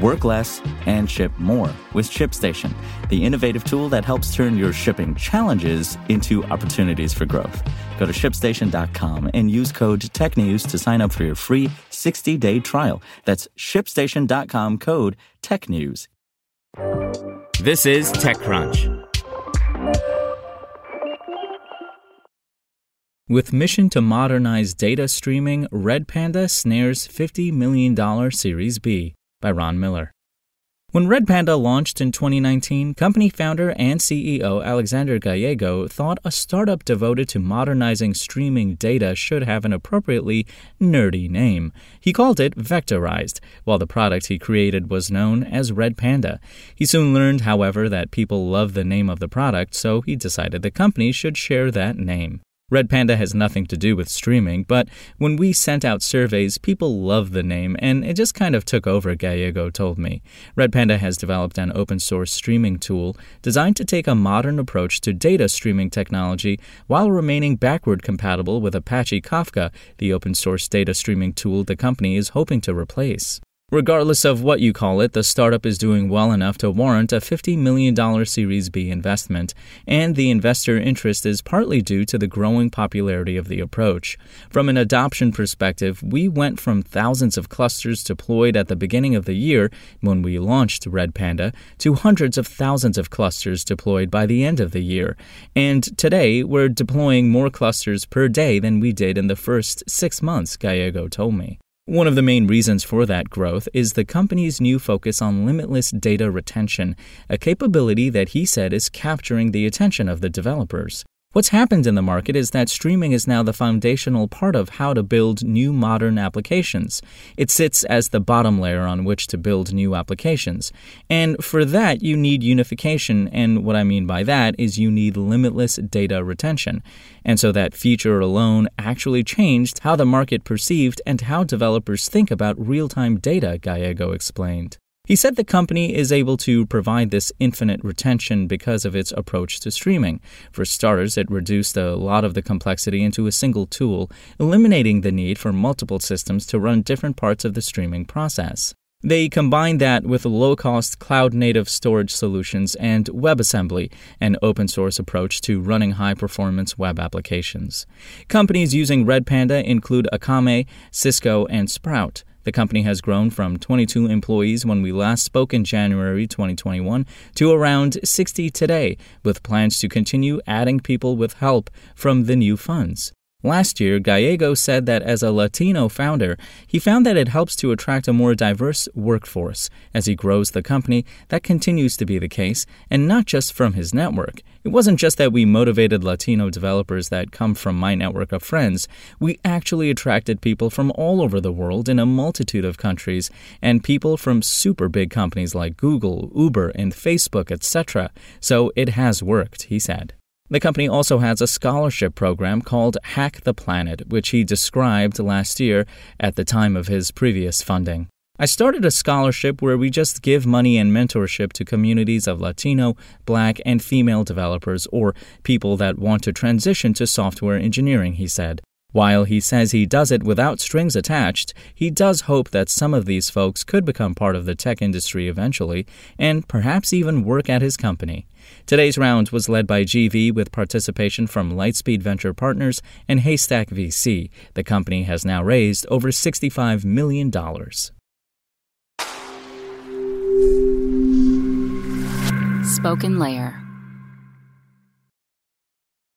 Work less and ship more with ShipStation, the innovative tool that helps turn your shipping challenges into opportunities for growth. Go to shipstation.com and use code TechNews to sign up for your free 60 day trial. That's shipstation.com code TechNews. This is TechCrunch. With mission to modernize data streaming, Redpanda snares $50 million Series B by Ron Miller. When Redpanda launched in 2019, company founder and CEO Alexander Gallego thought a startup devoted to modernizing streaming data should have an appropriately nerdy name. He called it Vectorized, while the product he created was known as Redpanda. He soon learned, however, that people love the name of the product, so he decided the company should share that name. Red Panda has nothing to do with streaming, but when we sent out surveys, people loved the name and it just kind of took over, Gallego told me. Redpanda has developed an open source streaming tool designed to take a modern approach to data streaming technology while remaining backward compatible with Apache Kafka, the open source data streaming tool the company is hoping to replace. Regardless of what you call it, the startup is doing well enough to warrant a $50 million Series B investment, and the investor interest is partly due to the growing popularity of the approach. From an adoption perspective, we went from thousands of clusters deployed at the beginning of the year when we launched Redpanda to hundreds of thousands of clusters deployed by the end of the year. And today, we're deploying more clusters per day than we did in the first six months, Gallego told me. One of the main reasons for that growth is the company's new focus on limitless data retention, a capability that he said is capturing the attention of the developers. What's happened in the market is that streaming is now the foundational part of how to build new modern applications. It sits as the bottom layer on which to build new applications. And for that, you need unification, and what I mean by that is you need limitless data retention. And so that feature alone actually changed how the market perceived and how developers think about real time data, Gallego explained. He said the company is able to provide this infinite retention because of its approach to streaming. For starters, it reduced a lot of the complexity into a single tool, eliminating the need for multiple systems to run different parts of the streaming process. They combine that with low cost cloud native storage solutions and WebAssembly, an open source approach to running high performance web applications. Companies using Redpanda include Akamai, Cisco, and Sprout. The company has grown from 22 employees when we last spoke in January 2021 to around 60 today, with plans to continue adding people with help from the new funds. Last year, Gallego said that as a Latino founder, he found that it helps to attract a more diverse workforce. As he grows the company, that continues to be the case, and not just from his network. It wasn't just that we motivated Latino developers that come from my network of friends. We actually attracted people from all over the world in a multitude of countries, and people from super big companies like Google, Uber, and Facebook, etc. So it has worked, he said. The company also has a scholarship program called Hack the Planet, which he described last year at the time of his previous funding. I started a scholarship where we just give money and mentorship to communities of Latino, black, and female developers or people that want to transition to software engineering, he said. While he says he does it without strings attached, he does hope that some of these folks could become part of the tech industry eventually and perhaps even work at his company. Today's round was led by GV with participation from Lightspeed Venture Partners and Haystack VC. The company has now raised over $65 million. SpokenLayer.